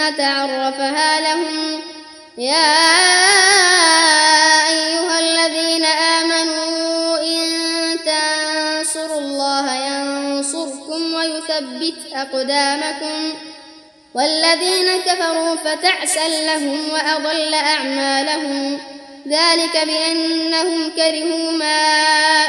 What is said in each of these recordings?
الجنة عرفها لهم. يا أيها الذين آمنوا إن تنصروا الله ينصركم ويثبت أقدامكم. والذين كفروا فتعسا لهم وأضل أعمالهم. ذلك بأنهم كرهوا ما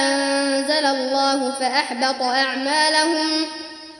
أنزل الله فأحبط أعمالهم.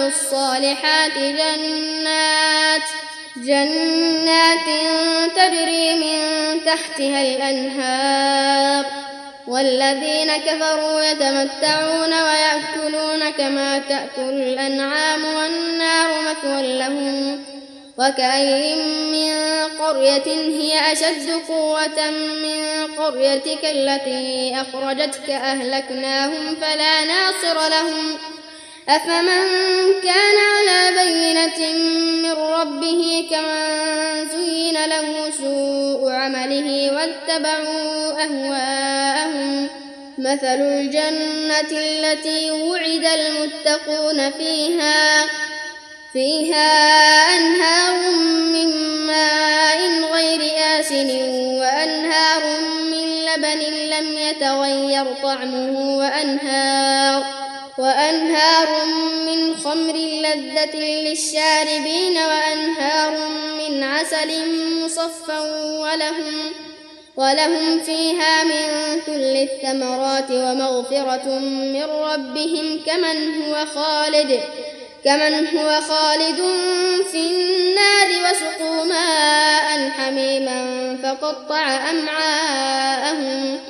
وعملوا الصالحات جنات جنات تجري من تحتها الأنهار. والذين كفروا يتمتعون ويأكلون كما تأكل الأنعام والنار مثوى لهم. وكأي من قرية هي أشد قوة من قريتك التي أخرجتك أهلكناهم فلا ناصر لهم. أفمن كان على بينة من ربه كمن زين له سوء عمله واتبعوا أهواءهم. مثل الجنة التي وعد المتقون فيها فيها أنهار من ماء غير آسن وأنهار من لبن لم يتغير طعمه وأنهار وأنهار من خمر لذة للشاربين وأنهار من عسل مصفى ولهم ولهم فيها من كل الثمرات ومغفرة من ربهم كمن هو خالد كمن هو خالد في النار وسقوا ماء حميما فقطع أمعاءهم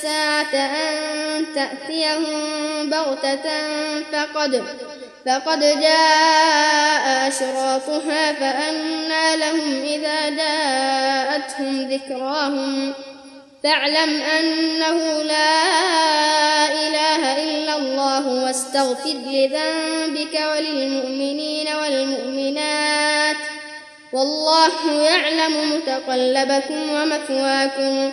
الساعة أن تأتيهم بغتة فقد فقد جاء أشراطها فأنى لهم إذا جاءتهم ذكراهم. فاعلم أنه لا إله إلا الله واستغفر لذنبك وللمؤمنين والمؤمنات. والله يعلم متقلبكم ومثواكم.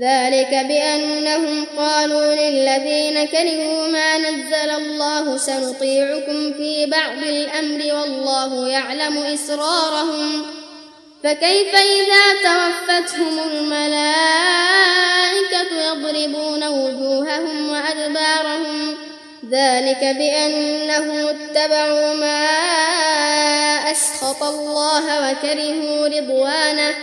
ذلك بأنهم قالوا للذين كرهوا ما نزل الله سنطيعكم في بعض الأمر والله يعلم إسرارهم فكيف إذا توفتهم الملائكة يضربون وجوههم وأدبارهم ذلك بأنهم اتبعوا ما أسخط الله وكرهوا رضوانه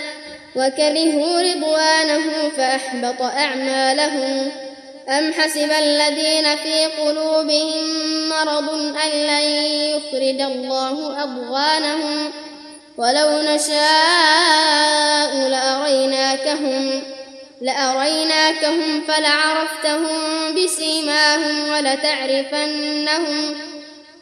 وكرهوا رضوانه فأحبط أعمالهم. أم حسب الذين في قلوبهم مرض أن لن يخرج الله أضغانهم؟ ولو نشاء لأريناكهم لأريناكهم فلعرفتهم بسيماهم ولتعرفنهم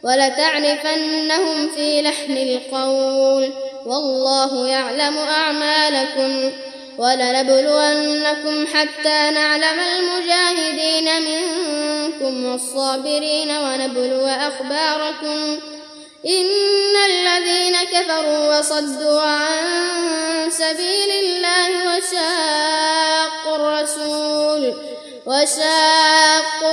ولتعرفنهم في لحن القول. والله يعلم أعمالكم ولنبلونكم حتى نعلم المجاهدين منكم والصابرين ونبلو أخباركم إن الذين كفروا وصدوا عن سبيل الله وشاقوا الرسول وشاقوا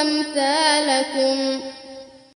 أمثالكم